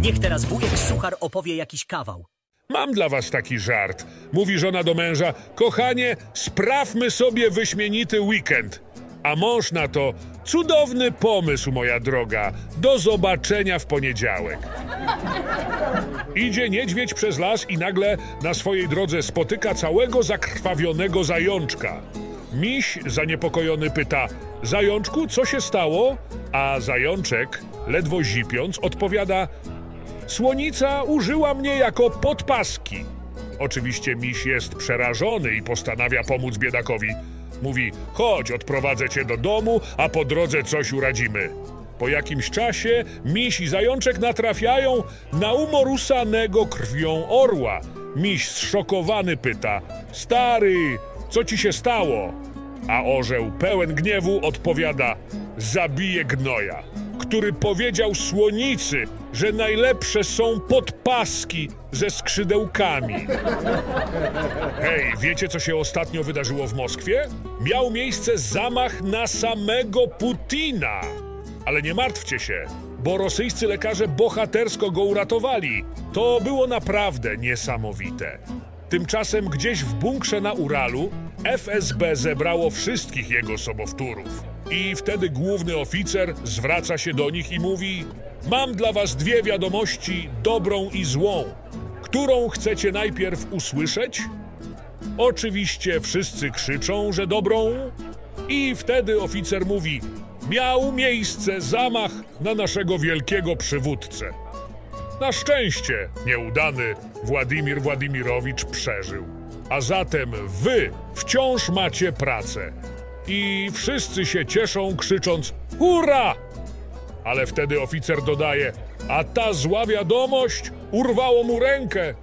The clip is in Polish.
Niech teraz wujek Suchar opowie jakiś kawał. Mam dla was taki żart. Mówi żona do męża: Kochanie, sprawmy sobie wyśmienity weekend. A mąż na to: Cudowny pomysł, moja droga. Do zobaczenia w poniedziałek. Idzie niedźwiedź przez las i nagle na swojej drodze spotyka całego zakrwawionego zajączka. Miś zaniepokojony pyta: Zajączku, co się stało? A zajączek, ledwo zipiąc, odpowiada: Słonica użyła mnie jako podpaski. Oczywiście miś jest przerażony i postanawia pomóc biedakowi. Mówi: Chodź, odprowadzę cię do domu, a po drodze coś uradzimy. Po jakimś czasie miś i zajączek natrafiają na umorusanego krwią orła. Miś zszokowany pyta: Stary, co ci się stało? A orzeł pełen gniewu odpowiada: Zabiję gnoja, który powiedział słonicy, że najlepsze są podpaski ze skrzydełkami. Hej, wiecie co się ostatnio wydarzyło w Moskwie? Miał miejsce zamach na samego Putina. Ale nie martwcie się, bo rosyjscy lekarze bohatersko go uratowali. To było naprawdę niesamowite. Tymczasem gdzieś w bunkrze na Uralu FSB zebrało wszystkich jego sobowtórów. I wtedy główny oficer zwraca się do nich i mówi: Mam dla was dwie wiadomości, dobrą i złą. Którą chcecie najpierw usłyszeć? Oczywiście wszyscy krzyczą, że dobrą. I wtedy oficer mówi: Miał miejsce zamach na naszego wielkiego przywódcę. Na szczęście nieudany Władimir Władimirowicz przeżył. A zatem wy wciąż macie pracę. I wszyscy się cieszą, krzycząc: Hurra! Ale wtedy oficer dodaje: A ta zła wiadomość urwało mu rękę.